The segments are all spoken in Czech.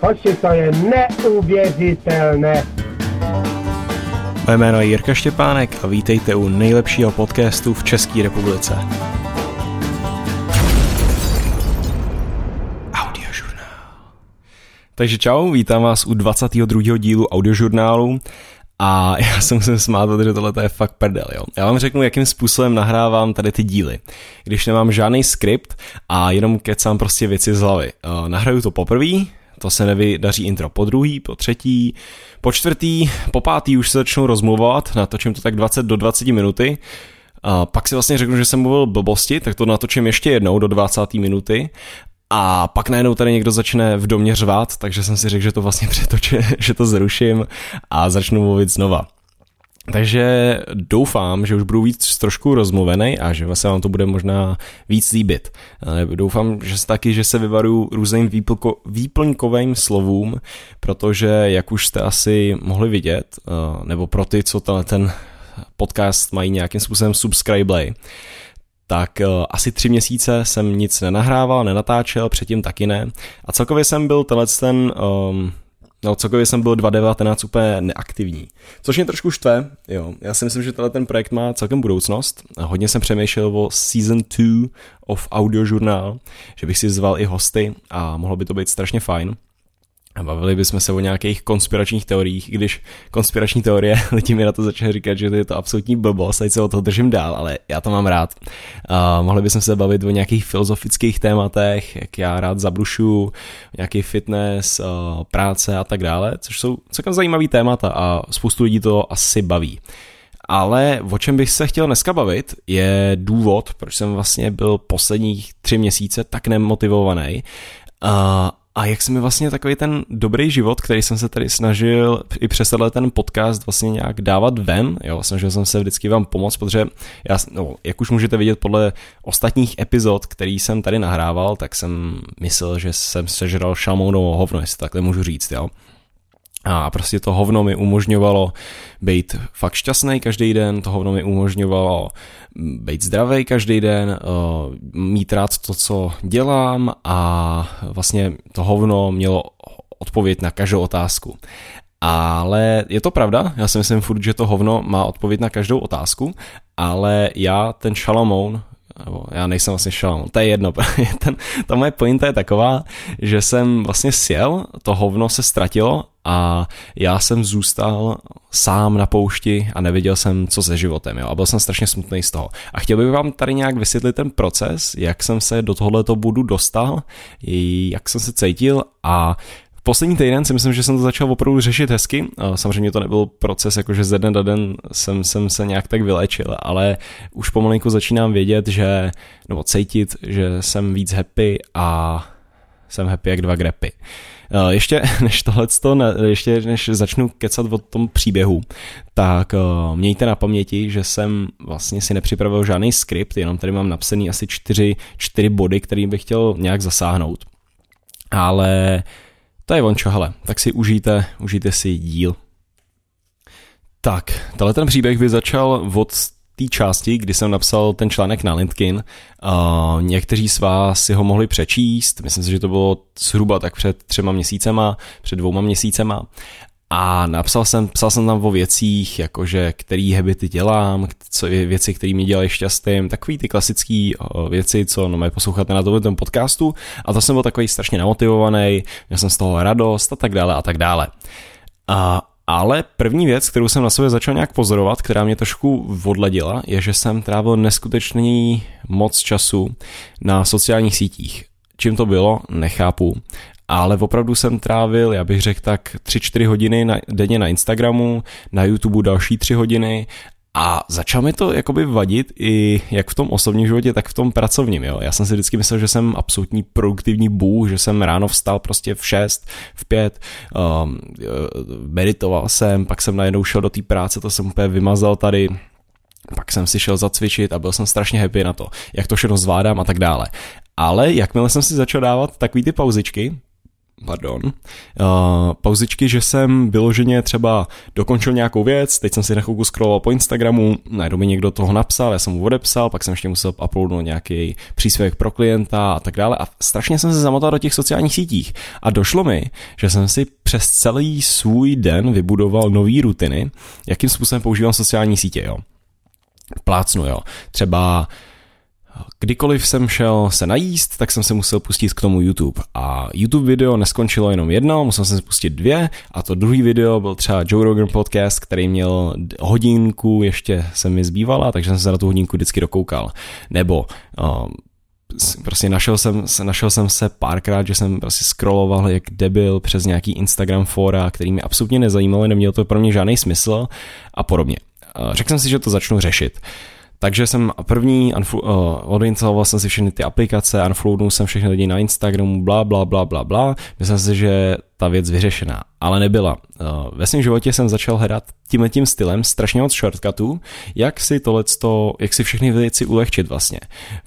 Hoši, to je neuvěřitelné. Moje jméno je Jirka Štěpánek a vítejte u nejlepšího podcastu v České republice. Audiožurnál. Takže čau, vítám vás u 22. dílu audiožurnálu. A já se musím smát, protože tohle je fakt prdel, jo. Já vám řeknu, jakým způsobem nahrávám tady ty díly. Když nemám žádný skript a jenom kecám prostě věci z hlavy. Uh, nahraju to poprvé, to se nevydaří intro po druhý, po třetí, po čtvrtý, po pátý už se začnu rozmluvat, natočím to tak 20 do 20 minuty, a pak si vlastně řeknu, že jsem mluvil blbosti, tak to natočím ještě jednou do 20. minuty a pak najednou tady někdo začne v domě řvát, takže jsem si řekl, že to vlastně přetočím, že to zruším a začnu mluvit znova. Takže doufám, že už budu víc trošku rozmluvený a že se vám to bude možná víc líbit. Doufám, že se taky, že se vyvaru různým výplko, výplňkovým slovům, protože jak už jste asi mohli vidět, eh, nebo pro ty, co ten podcast mají nějakým způsobem subscribe, tak uh, asi tři měsíce jsem nic nenahrával, nenatáčel, předtím taky ne. A celkově jsem byl tenhle ten, um, no celkově jsem byl 2019 úplně neaktivní. Což mě trošku štve, jo. Já si myslím, že tenhle ten projekt má celkem budoucnost. Hodně jsem přemýšlel o season 2 of audiožurnál, že bych si zval i hosty a mohlo by to být strašně fajn. A bavili bychom se o nějakých konspiračních teoriích, když konspirační teorie, lidi mi na to začali říkat, že to je to absolutní blbost, teď se o toho držím dál, ale já to mám rád. A mohli bychom se bavit o nějakých filozofických tématech, jak já rád zabrušu, nějaký fitness, práce a tak dále, což jsou celkem zajímavý témata a spoustu lidí to asi baví. Ale o čem bych se chtěl dneska bavit, je důvod, proč jsem vlastně byl posledních tři měsíce tak nemotivovaný. A jak se mi vlastně takový ten dobrý život, který jsem se tady snažil i přes ten podcast vlastně nějak dávat ven, jo, snažil jsem se vždycky vám pomoct, protože já, no, jak už můžete vidět podle ostatních epizod, který jsem tady nahrával, tak jsem myslel, že jsem sežral šamounovo hovno, jestli takhle můžu říct, jo. A prostě to hovno mi umožňovalo být fakt šťastný každý den, to hovno mi umožňovalo být zdravý každý den, eh, mít rád to, co dělám a vlastně to hovno mělo odpověď na každou otázku. Ale je to pravda, já si myslím furt, že to hovno má odpověď na každou otázku, ale já ten Šalamoun, nebo já nejsem vlastně šalom, to je jedno, ten, ta moje pointa je taková, že jsem vlastně sjel, to hovno se ztratilo a já jsem zůstal sám na poušti a neviděl jsem, co se životem, jo, a byl jsem strašně smutný z toho. A chtěl bych vám tady nějak vysvětlit ten proces, jak jsem se do tohoto budu dostal, jak jsem se cítil a Poslední týden si myslím, že jsem to začal opravdu řešit hezky. Samozřejmě to nebyl proces, jakože ze dne na den jsem, jsem se nějak tak vylečil, ale už pomalinku začínám vědět, že, nebo cítit, že jsem víc happy a jsem happy jak dva grepy. Ještě než tohleto, ještě než začnu kecat o tom příběhu, tak mějte na paměti, že jsem vlastně si nepřipravil žádný skript, jenom tady mám napsaný asi čtyři, čtyři body, který bych chtěl nějak zasáhnout. Ale to je vončo, hele, tak si užijte, užijte si díl. Tak, tenhle ten příběh by začal od té části, kdy jsem napsal ten článek na LinkedIn. Někteří z vás si ho mohli přečíst, myslím si, že to bylo zhruba tak před třema měsícema, před dvouma měsícema. A napsal jsem, psal jsem tam o věcích, jakože který habity dělám, co je věci, které mě dělají šťastným, takový ty klasické věci, co no, posloucháte na tom podcastu. A to jsem byl takový strašně namotivovaný, měl jsem z toho radost a tak dále a tak dále. A, ale první věc, kterou jsem na sobě začal nějak pozorovat, která mě trošku odladila, je, že jsem trávil neskutečný moc času na sociálních sítích. Čím to bylo, nechápu ale opravdu jsem trávil, já bych řekl tak 3-4 hodiny na, denně na Instagramu, na YouTube další 3 hodiny a začal mi to jakoby vadit i jak v tom osobním životě, tak v tom pracovním. Jo. Já jsem si vždycky myslel, že jsem absolutní produktivní bůh, že jsem ráno vstal prostě v 6, v 5, um, meditoval jsem, pak jsem najednou šel do té práce, to jsem úplně vymazal tady, pak jsem si šel zacvičit a byl jsem strašně happy na to, jak to všechno zvládám a tak dále. Ale jakmile jsem si začal dávat takový ty pauzičky, pardon, uh, pauzičky, že jsem vyloženě třeba dokončil nějakou věc, teď jsem si na chvilku scrolloval po Instagramu, najednou mi někdo toho napsal, já jsem mu odepsal, pak jsem ještě musel uploadnout nějaký příspěvek pro klienta a tak dále a strašně jsem se zamotal do těch sociálních sítích a došlo mi, že jsem si přes celý svůj den vybudoval nové rutiny, jakým způsobem používám sociální sítě, jo. Plácnu, jo. Třeba Kdykoliv jsem šel se najíst, tak jsem se musel pustit k tomu YouTube. A YouTube video neskončilo jenom jedno, musel jsem se pustit dvě a to druhý video byl třeba Joe Rogan podcast, který měl hodinku, ještě se mi zbývala, takže jsem se na tu hodinku vždycky dokoukal. Nebo um, prostě našel jsem, našel jsem se párkrát, že jsem prostě scrolloval jak debil přes nějaký Instagram fora, který mě absolutně nezajímalo, nemělo to pro mě žádný smysl a podobně. Řekl jsem si, že to začnu řešit. Takže jsem první, uh, odinstaloval jsem si všechny ty aplikace, unfollownul jsem všechny lidi na Instagramu, bla, bla, bla, bla, bla. Myslel si, že ta věc vyřešená, ale nebyla. Uh, ve svém životě jsem začal hledat tímhle tím stylem strašně moc shortcutů, jak si tohleto, jak si všechny věci ulehčit vlastně.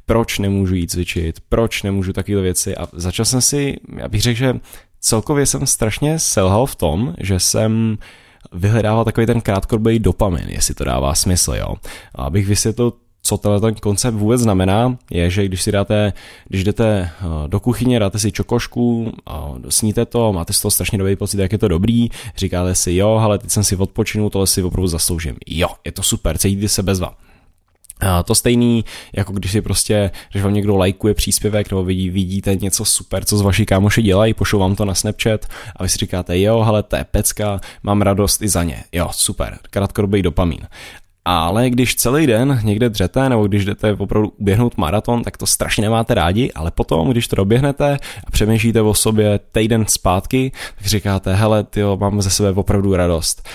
Proč nemůžu jít cvičit, proč nemůžu takové věci a začal jsem si, já bych řekl, že celkově jsem strašně selhal v tom, že jsem vyhledával takový ten krátkodobý dopamin, jestli to dává smysl, jo. A abych vysvětlil, co tenhle ten koncept vůbec znamená, je, že když si dáte, když jdete eh, do kuchyně, dáte si čokošku, sníte to, máte z toho strašně dobrý pocit, jak je to dobrý, říkáte si, jo, ale teď jsem si odpočinul, tohle si opravdu zasloužím. Jo, je to super, cítíte se bezva. A to stejný, jako když si prostě, když vám někdo lajkuje příspěvek nebo vidí, vidíte něco super, co z vaší kámoši dělají, pošlou vám to na Snapchat a vy si říkáte, jo, ale to je pecka, mám radost i za ně. Jo, super, krátkodobý dopamin. Ale když celý den někde dřete, nebo když jdete opravdu uběhnout maraton, tak to strašně nemáte rádi, ale potom, když to doběhnete a přemýšlíte o sobě týden zpátky, tak říkáte, hele, ty mám ze sebe opravdu radost.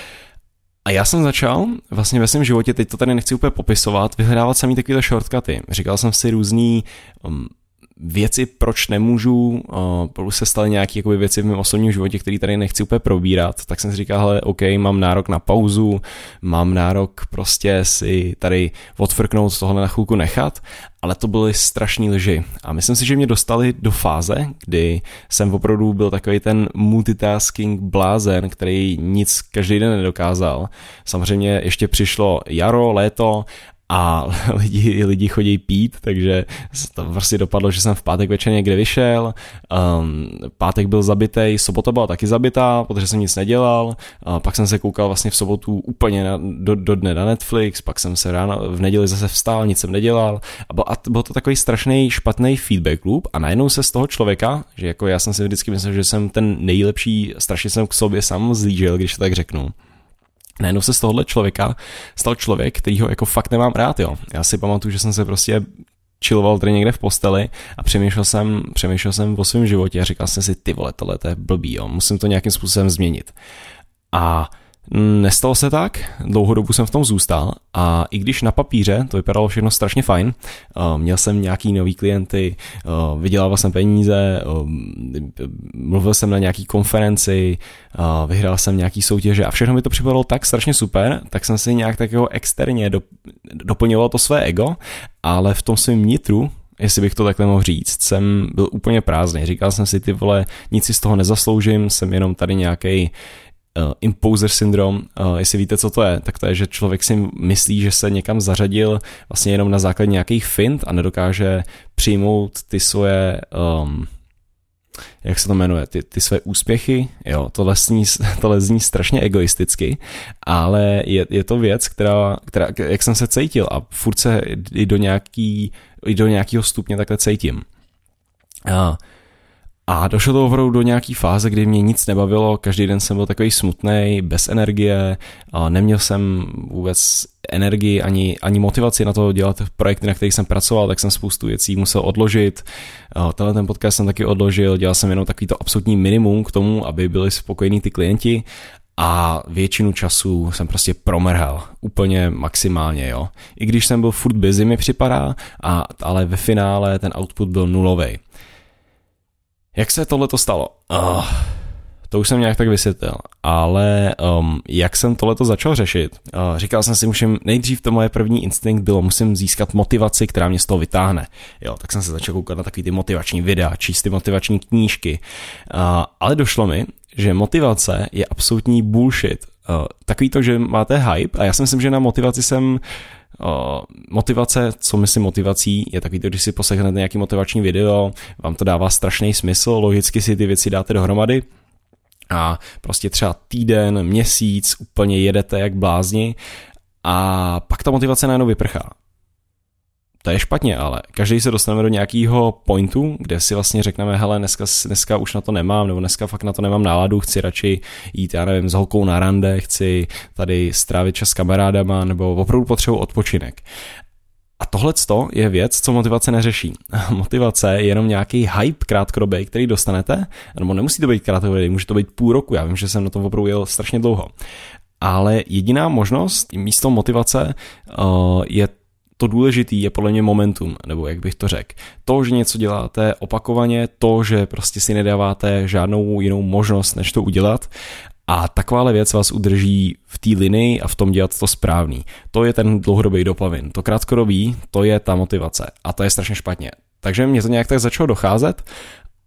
A já jsem začal vlastně ve svém životě, teď to tady nechci úplně popisovat, vyhledávat samý takovýhle shortcuty. Říkal jsem si různý um, věci, proč nemůžu, uh, plus se staly nějaké jakoby, věci v mém osobním životě, které tady nechci úplně probírat, tak jsem si říkal, hele, OK, mám nárok na pauzu, mám nárok prostě si tady odfrknout tohle na chvilku nechat, ale to byly strašní lži. A myslím si, že mě dostali do fáze, kdy jsem opravdu byl takový ten multitasking blázen, který nic každý den nedokázal. Samozřejmě ještě přišlo jaro, léto a lidi, lidi chodí pít, takže to prostě dopadlo, že jsem v pátek večer někde vyšel, um, pátek byl zabitý, sobota byla taky zabitá, protože jsem nic nedělal, uh, pak jsem se koukal vlastně v sobotu úplně na, do, do dne na Netflix, pak jsem se ráno v neděli zase vstál, nic jsem nedělal. A byl, a byl to takový strašný špatný feedback loop a najednou se z toho člověka, že jako já jsem si vždycky myslel, že jsem ten nejlepší, strašně jsem k sobě sám zlížel, když to tak řeknu najednou se z tohohle člověka stal člověk, který ho jako fakt nemám rád, jo. Já si pamatuju, že jsem se prostě chilloval tady někde v posteli a přemýšlel jsem, přemýšlel jsem o svém životě a říkal jsem si, ty vole, tohle to je blbý, jo, musím to nějakým způsobem změnit. A Nestalo se tak, dlouhou dobu jsem v tom zůstal a i když na papíře to vypadalo všechno strašně fajn, uh, měl jsem nějaký nový klienty, uh, vydělával jsem peníze, uh, mluvil jsem na nějaký konferenci, vyhrál jsem nějaký soutěže a všechno mi to připadalo tak strašně super, tak jsem si nějak takového externě do, doplňoval to své ego, ale v tom svém nitru jestli bych to takhle mohl říct, jsem byl úplně prázdný. Říkal jsem si, ty vole, nic si z toho nezasloužím, jsem jenom tady nějaký uh, imposer syndrom, uh, jestli víte, co to je, tak to je, že člověk si myslí, že se někam zařadil vlastně jenom na základě nějakých fint a nedokáže přijmout ty svoje um, jak se to jmenuje, ty, ty své úspěchy, jo, to zní, to zní strašně egoisticky, ale je, je to věc, která, která, jak jsem se cítil a furt se i do nějaký, i do nějakého stupně takhle cítím. A a došlo to opravdu do nějaký fáze, kdy mě nic nebavilo, každý den jsem byl takový smutný, bez energie, a neměl jsem vůbec energii ani, ani motivaci na to dělat projekty, na kterých jsem pracoval, tak jsem spoustu věcí musel odložit. Tenhle ten podcast jsem taky odložil, dělal jsem jenom takový to absolutní minimum k tomu, aby byli spokojení ty klienti a většinu času jsem prostě promrhal, úplně maximálně, jo. I když jsem byl furt busy, mi připadá, a, ale ve finále ten output byl nulový. Jak se tohle to stalo? Oh, to už jsem nějak tak vysvětlil, ale um, jak jsem tohleto začal řešit, uh, říkal jsem si, musím, nejdřív to moje první instinkt bylo, musím získat motivaci, která mě z toho vytáhne. Jo, tak jsem se začal koukat na takový ty motivační videa, číst ty motivační knížky, uh, ale došlo mi, že motivace je absolutní bullshit. Uh, takový to, že máte hype a já si myslím, že na motivaci jsem Uh, motivace, co myslím motivací, je takový když si poslechnete nějaký motivační video, vám to dává strašný smysl, logicky si ty věci dáte dohromady a prostě třeba týden, měsíc úplně jedete jak blázni a pak ta motivace najednou vyprchá to je špatně, ale každý se dostaneme do nějakého pointu, kde si vlastně řekneme, hele, dneska, dneska už na to nemám, nebo dneska fakt na to nemám náladu, chci radši jít, já nevím, s holkou na rande, chci tady strávit čas s kamarádama, nebo opravdu potřebuji odpočinek. A tohle je věc, co motivace neřeší. motivace je jenom nějaký hype krátkodobý, který dostanete, nebo nemusí to být krátkodobý, může to být půl roku, já vím, že jsem na tom opravdu jel strašně dlouho. Ale jediná možnost místo motivace uh, je to důležitý je podle mě momentum, nebo jak bych to řekl. To, že něco děláte opakovaně, to, že prostě si nedáváte žádnou jinou možnost, než to udělat a takováhle věc vás udrží v té linii a v tom dělat to správný. To je ten dlouhodobý dopavin. To krátkodobý, to je ta motivace. A to je strašně špatně. Takže mě to nějak tak začalo docházet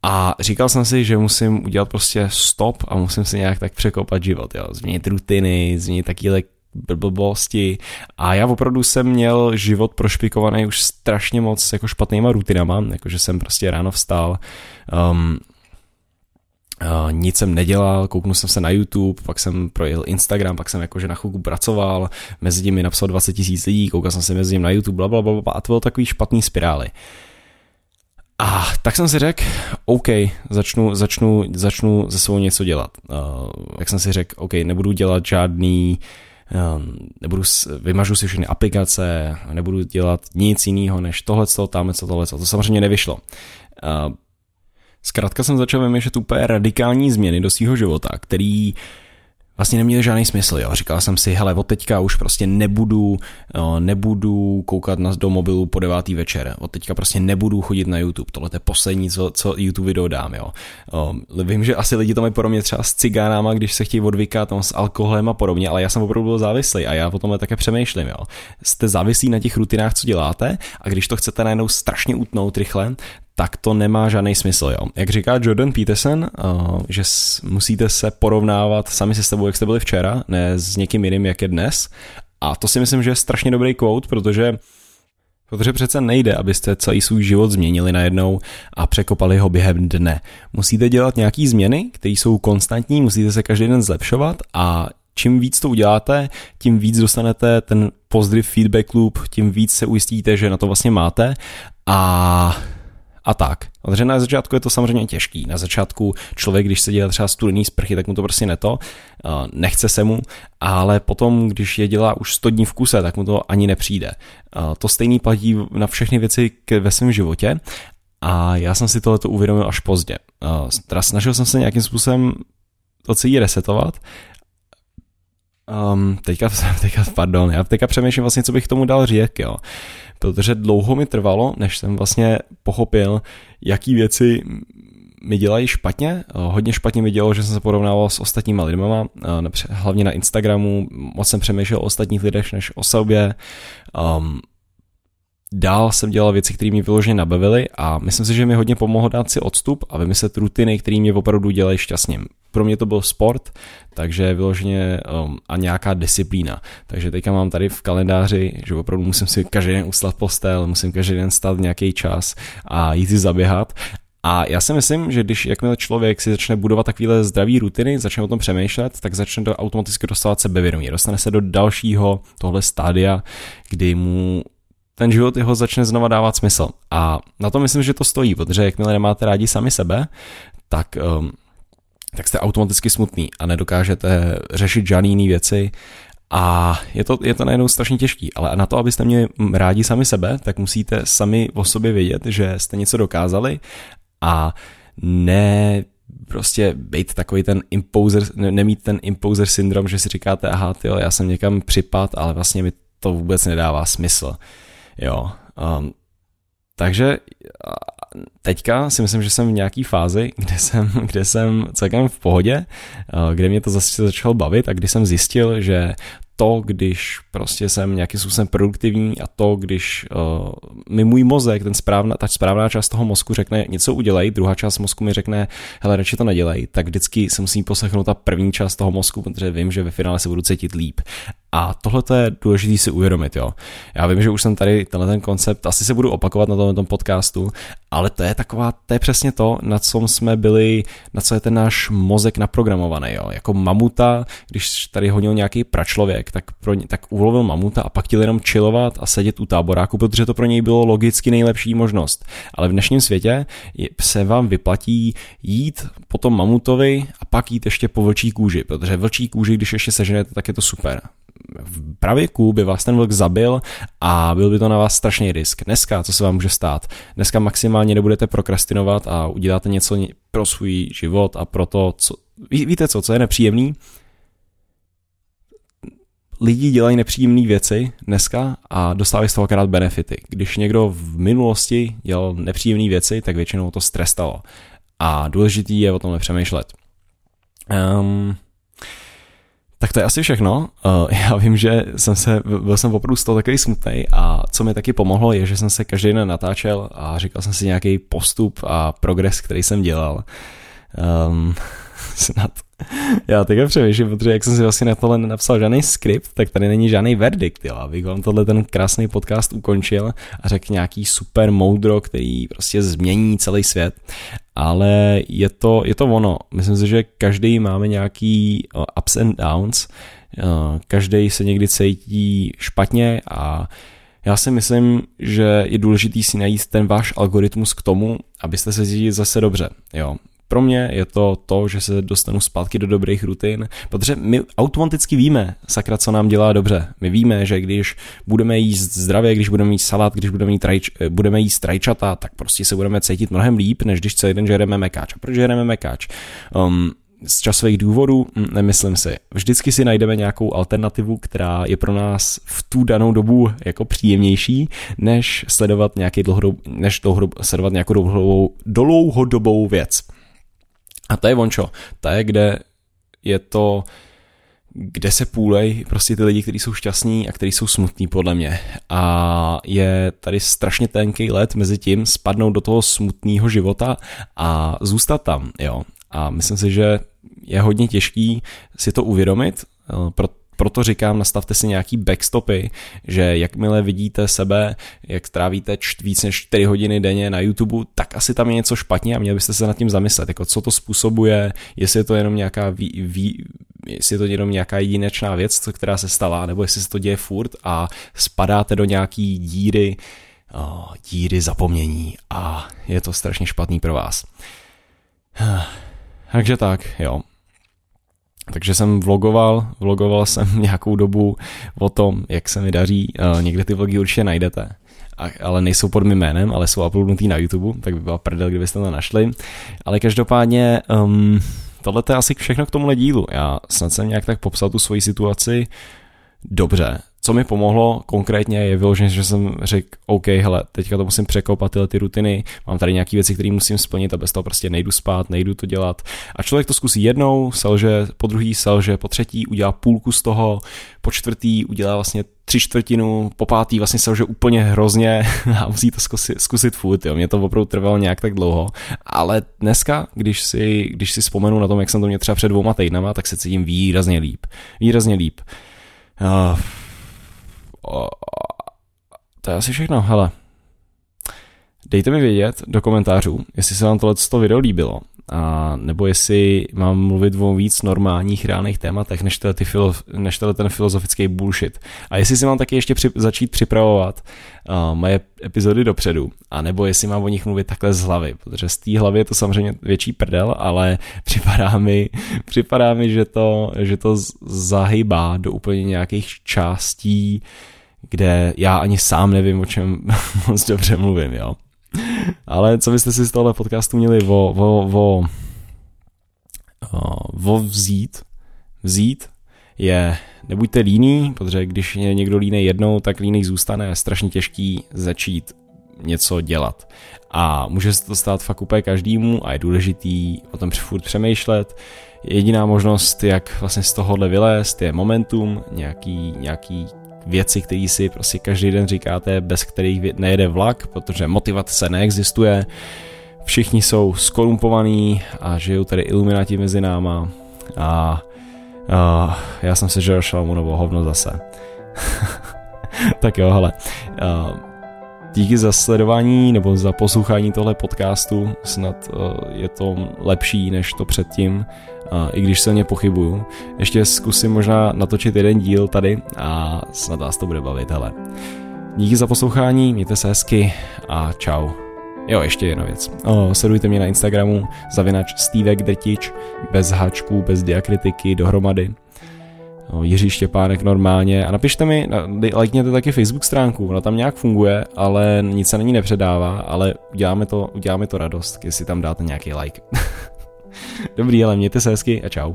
a říkal jsem si, že musím udělat prostě stop a musím si nějak tak překopat život, jo. Změnit rutiny, změnit takové blbosti a já opravdu jsem měl život prošpikovaný už strašně moc jako špatnýma rutinama, jakože jsem prostě ráno vstal, um, Uh, nic jsem nedělal, kouknul jsem se na YouTube, pak jsem projel Instagram, pak jsem jakože na chvilku pracoval, mezi tím mi napsal 20 tisíc lidí, koukal jsem se mezi tím na YouTube, bla, bla, bla, bla, a to byl takový špatný spirály. A tak jsem si řekl, OK, začnu, začnu, začnu ze svou něco dělat. Uh, jak jsem si řekl, OK, nebudu dělat žádný uh, nebudu, vymažu si všechny aplikace, nebudu dělat nic jiného než tohle, tamhle, tohle, to samozřejmě nevyšlo. Ehm, zkrátka jsem začal vymýšlet úplně radikální změny do svého života, který vlastně neměly žádný smysl. Jo. Říkal jsem si, hele, od teďka už prostě nebudu, nebudu koukat na, do mobilu po devátý večer. Od teďka prostě nebudu chodit na YouTube. Tohle je poslední, co, co YouTube video dám. Jo. Vím, že asi lidi to mají podobně třeba s cigánama, když se chtějí odvykat tam s alkoholem a podobně, ale já jsem opravdu byl závislý a já o tomhle také přemýšlím. Jo. Jste závislí na těch rutinách, co děláte a když to chcete najednou strašně utnout rychle, tak to nemá žádný smysl. Jo. Jak říká Jordan Peterson, uh, že musíte se porovnávat sami se sebou, jak jste byli včera, ne s někým jiným, jak je dnes. A to si myslím, že je strašně dobrý quote, protože Protože přece nejde, abyste celý svůj život změnili najednou a překopali ho během dne. Musíte dělat nějaký změny, které jsou konstantní, musíte se každý den zlepšovat a čím víc to uděláte, tím víc dostanete ten positive feedback loop, tím víc se ujistíte, že na to vlastně máte a a tak. Protože na začátku je to samozřejmě těžký. Na začátku člověk, když se dělá třeba studený sprchy, tak mu to prostě neto, nechce se mu, ale potom, když je dělá už 100 dní v kuse, tak mu to ani nepřijde. To stejný platí na všechny věci ve svém životě a já jsem si tohleto uvědomil až pozdě. Teda snažil jsem se nějakým způsobem to celý resetovat Um, teďka, teďka, pardon, já teďka přemýšlím vlastně, co bych tomu dal řík, jo. Protože dlouho mi trvalo, než jsem vlastně pochopil, jaký věci mi dělají špatně. Hodně špatně mi dělalo, že jsem se porovnával s ostatníma lidma, hlavně na Instagramu. Moc jsem přemýšlel o ostatních lidech než o sobě. Um, dál jsem dělal věci, které mě vyloženě nabavily a myslím si, že mi hodně pomohlo dát si odstup a vymyslet rutiny, které mě opravdu dělají šťastným. Pro mě to byl sport, takže vyloženě um, a nějaká disciplína. Takže teďka mám tady v kalendáři, že opravdu musím si každý den uslat postel, musím každý den stát nějaký čas a jít si zaběhat a já si myslím, že když jakmile člověk si začne budovat takovéhle zdravé rutiny, začne o tom přemýšlet, tak začne to automaticky dostávat sebevědomí. Dostane se do dalšího tohle stádia, kdy mu ten život jeho začne znova dávat smysl. A na to myslím, že to stojí, protože jakmile nemáte rádi sami sebe, tak, um, tak jste automaticky smutný a nedokážete řešit žádný jiný věci a je to, je to najednou strašně těžký, ale na to, abyste měli rádi sami sebe, tak musíte sami o sobě vědět, že jste něco dokázali a ne prostě být takový ten imposer, nemít ten imposer syndrom, že si říkáte, aha, tyjo, já jsem někam připad, ale vlastně mi to vůbec nedává smysl. Jo. Um, takže teďka si myslím, že jsem v nějaký fázi, kde jsem, kde jsem celkem v pohodě, kde mě to zase začalo bavit a kdy jsem zjistil, že to, když prostě jsem nějakým způsobem produktivní a to, když uh, mi můj mozek, ten správná, ta správná část toho mozku řekne něco udělej, druhá část mozku mi řekne, hele, radši to nedělej, tak vždycky se musím poslechnout ta první část toho mozku, protože vím, že ve finále se budu cítit líp. A tohle je důležité si uvědomit, jo. Já vím, že už jsem tady tenhle ten koncept, asi se budu opakovat na tomto podcastu, ale to je taková, to je přesně to, na co jsme byli, na co je ten náš mozek naprogramovaný, jo. Jako mamuta, když tady honil nějaký pračlověk, tak, pro tak ulovil mamuta a pak chtěl jenom chillovat a sedět u táboráku, protože to pro něj bylo logicky nejlepší možnost. Ale v dnešním světě se vám vyplatí jít po tom mamutovi a pak jít ještě po vlčí kůži, protože vlčí kůži, když ještě seženete, tak je to super v pravěku by vás ten vlk zabil a byl by to na vás strašný risk. Dneska, co se vám může stát? Dneska maximálně nebudete prokrastinovat a uděláte něco pro svůj život a pro to, co... Ví, víte co, co je nepříjemný? Lidi dělají nepříjemné věci dneska a dostávají z toho akorát benefity. Když někdo v minulosti dělal nepříjemné věci, tak většinou to strestalo. A důležitý je o tom nepřemýšlet. Um, tak to je asi všechno. Uh, já vím, že jsem se, byl jsem opravdu z toho takový smutný a co mi taky pomohlo je, že jsem se každý den natáčel a říkal jsem si nějaký postup a progres, který jsem dělal. Um, snad. Já teďka přemýšlím, protože jak jsem si vlastně na tohle nenapsal žádný skript, tak tady není žádný verdikt, jo. Abych vám tohle ten krásný podcast ukončil a řekl nějaký super moudro, který prostě změní celý svět. Ale je to, je to ono. Myslím si, že každý máme nějaký ups and downs, každý se někdy cítí špatně a já si myslím, že je důležitý si najít ten váš algoritmus k tomu, abyste se cítili zase dobře. Jo. Pro mě je to to, že se dostanu zpátky do dobrých rutin, protože my automaticky víme, sakra, co nám dělá dobře. My víme, že když budeme jíst zdravě, když budeme jíst salát, když budeme, jíst rajč, budeme jíst rajčata, tak prostě se budeme cítit mnohem líp, než když celý den žereme mekáč. A proč žereme mekáč? Um, z časových důvodů, hm, nemyslím si. Vždycky si najdeme nějakou alternativu, která je pro nás v tu danou dobu jako příjemnější, než sledovat nějaký dlouhodobou, než dlouhodob, sledovat nějakou dlouhodobou, dlouhodobou věc. A to je vončo. To je, kde je to, kde se půlej prostě ty lidi, kteří jsou šťastní a kteří jsou smutní podle mě. A je tady strašně tenký let mezi tím spadnout do toho smutného života a zůstat tam, jo. A myslím si, že je hodně těžký si to uvědomit, eh, proto říkám, nastavte si nějaký backstopy, že jakmile vidíte sebe, jak trávíte víc než 4 hodiny denně na YouTube, tak asi tam je něco špatně a měli byste se nad tím zamyslet, jako co to způsobuje, jestli je to jenom nějaká ví, ví, jestli je to jenom nějaká jedinečná věc, která se stala, nebo jestli se to děje furt a spadáte do nějaký díry, díry zapomnění a je to strašně špatný pro vás. Takže tak, jo. Takže jsem vlogoval, vlogoval jsem nějakou dobu o tom, jak se mi daří. Někde ty vlogy určitě najdete, ale nejsou pod mým jménem, ale jsou uploadnutý na YouTube, tak by byla prdel, kdybyste to našli. Ale každopádně um, tohle je asi všechno k tomuhle dílu. Já snad jsem nějak tak popsal tu svoji situaci dobře. Co mi pomohlo konkrétně je vyloženě, že jsem řekl, OK, hele, teďka to musím překopat tyhle ty rutiny, mám tady nějaké věci, které musím splnit a bez toho prostě nejdu spát, nejdu to dělat. A člověk to zkusí jednou, selže, po druhý selže, po třetí udělá půlku z toho, po čtvrtý udělá vlastně tři čtvrtinu, po pátý vlastně selže úplně hrozně a musí to zkusit, zkusit furt, jo. Mě to opravdu trvalo nějak tak dlouho, ale dneska, když si, když si vzpomenu na tom, jak jsem to měl třeba před dvouma týdnama, tak se cítím výrazně líp. Výrazně líp. Uh, to je asi všechno, hele. Dejte mi vědět do komentářů, jestli se vám tohle video líbilo, a nebo jestli mám mluvit o víc normálních, reálných tématech, než, ty filo, než ten filozofický bullshit. A jestli si mám taky ještě při, začít připravovat uh, moje epizody dopředu, a nebo jestli mám o nich mluvit takhle z hlavy, protože z té hlavy je to samozřejmě větší prdel, ale připadá mi, připadá mi že, to, že to zahybá do úplně nějakých částí uh, kde já ani sám nevím, o čem moc dobře mluvím, jo. Ale co byste si z tohle podcastu měli vo, vo, vo, vo vzít, vzít je nebuďte líný, protože když je někdo líný jednou, tak líný zůstane, je strašně těžký začít něco dělat. A může se to stát fakt úplně každému a je důležitý o tom furt přemýšlet. Jediná možnost, jak vlastně z tohohle vylézt, je momentum, nějaký, nějaký věci, které si prostě každý den říkáte, bez kterých nejede vlak, protože motivace neexistuje. Všichni jsou skorumpovaní a žijou tady iluminati mezi náma a, a já jsem se žil Šalamunovo hovno zase. tak jo, hele. Uh, díky za sledování nebo za poslouchání tohle podcastu. Snad uh, je to lepší než to předtím, uh, i když se mě pochybuju. Ještě zkusím možná natočit jeden díl tady a snad vás to bude bavit, hele. Díky za poslouchání, mějte se hezky a čau. Jo, ještě jedna věc. O, sledujte mě na Instagramu, zavinač Stevek Drtič, bez háčků, bez diakritiky, dohromady. No, Jiří Štěpánek normálně a napište mi, lajkněte taky Facebook stránku, ona tam nějak funguje, ale nic se na ní nepředává, ale uděláme to, uděláme to radost, jestli tam dáte nějaký like. Dobrý, ale mějte se hezky a čau.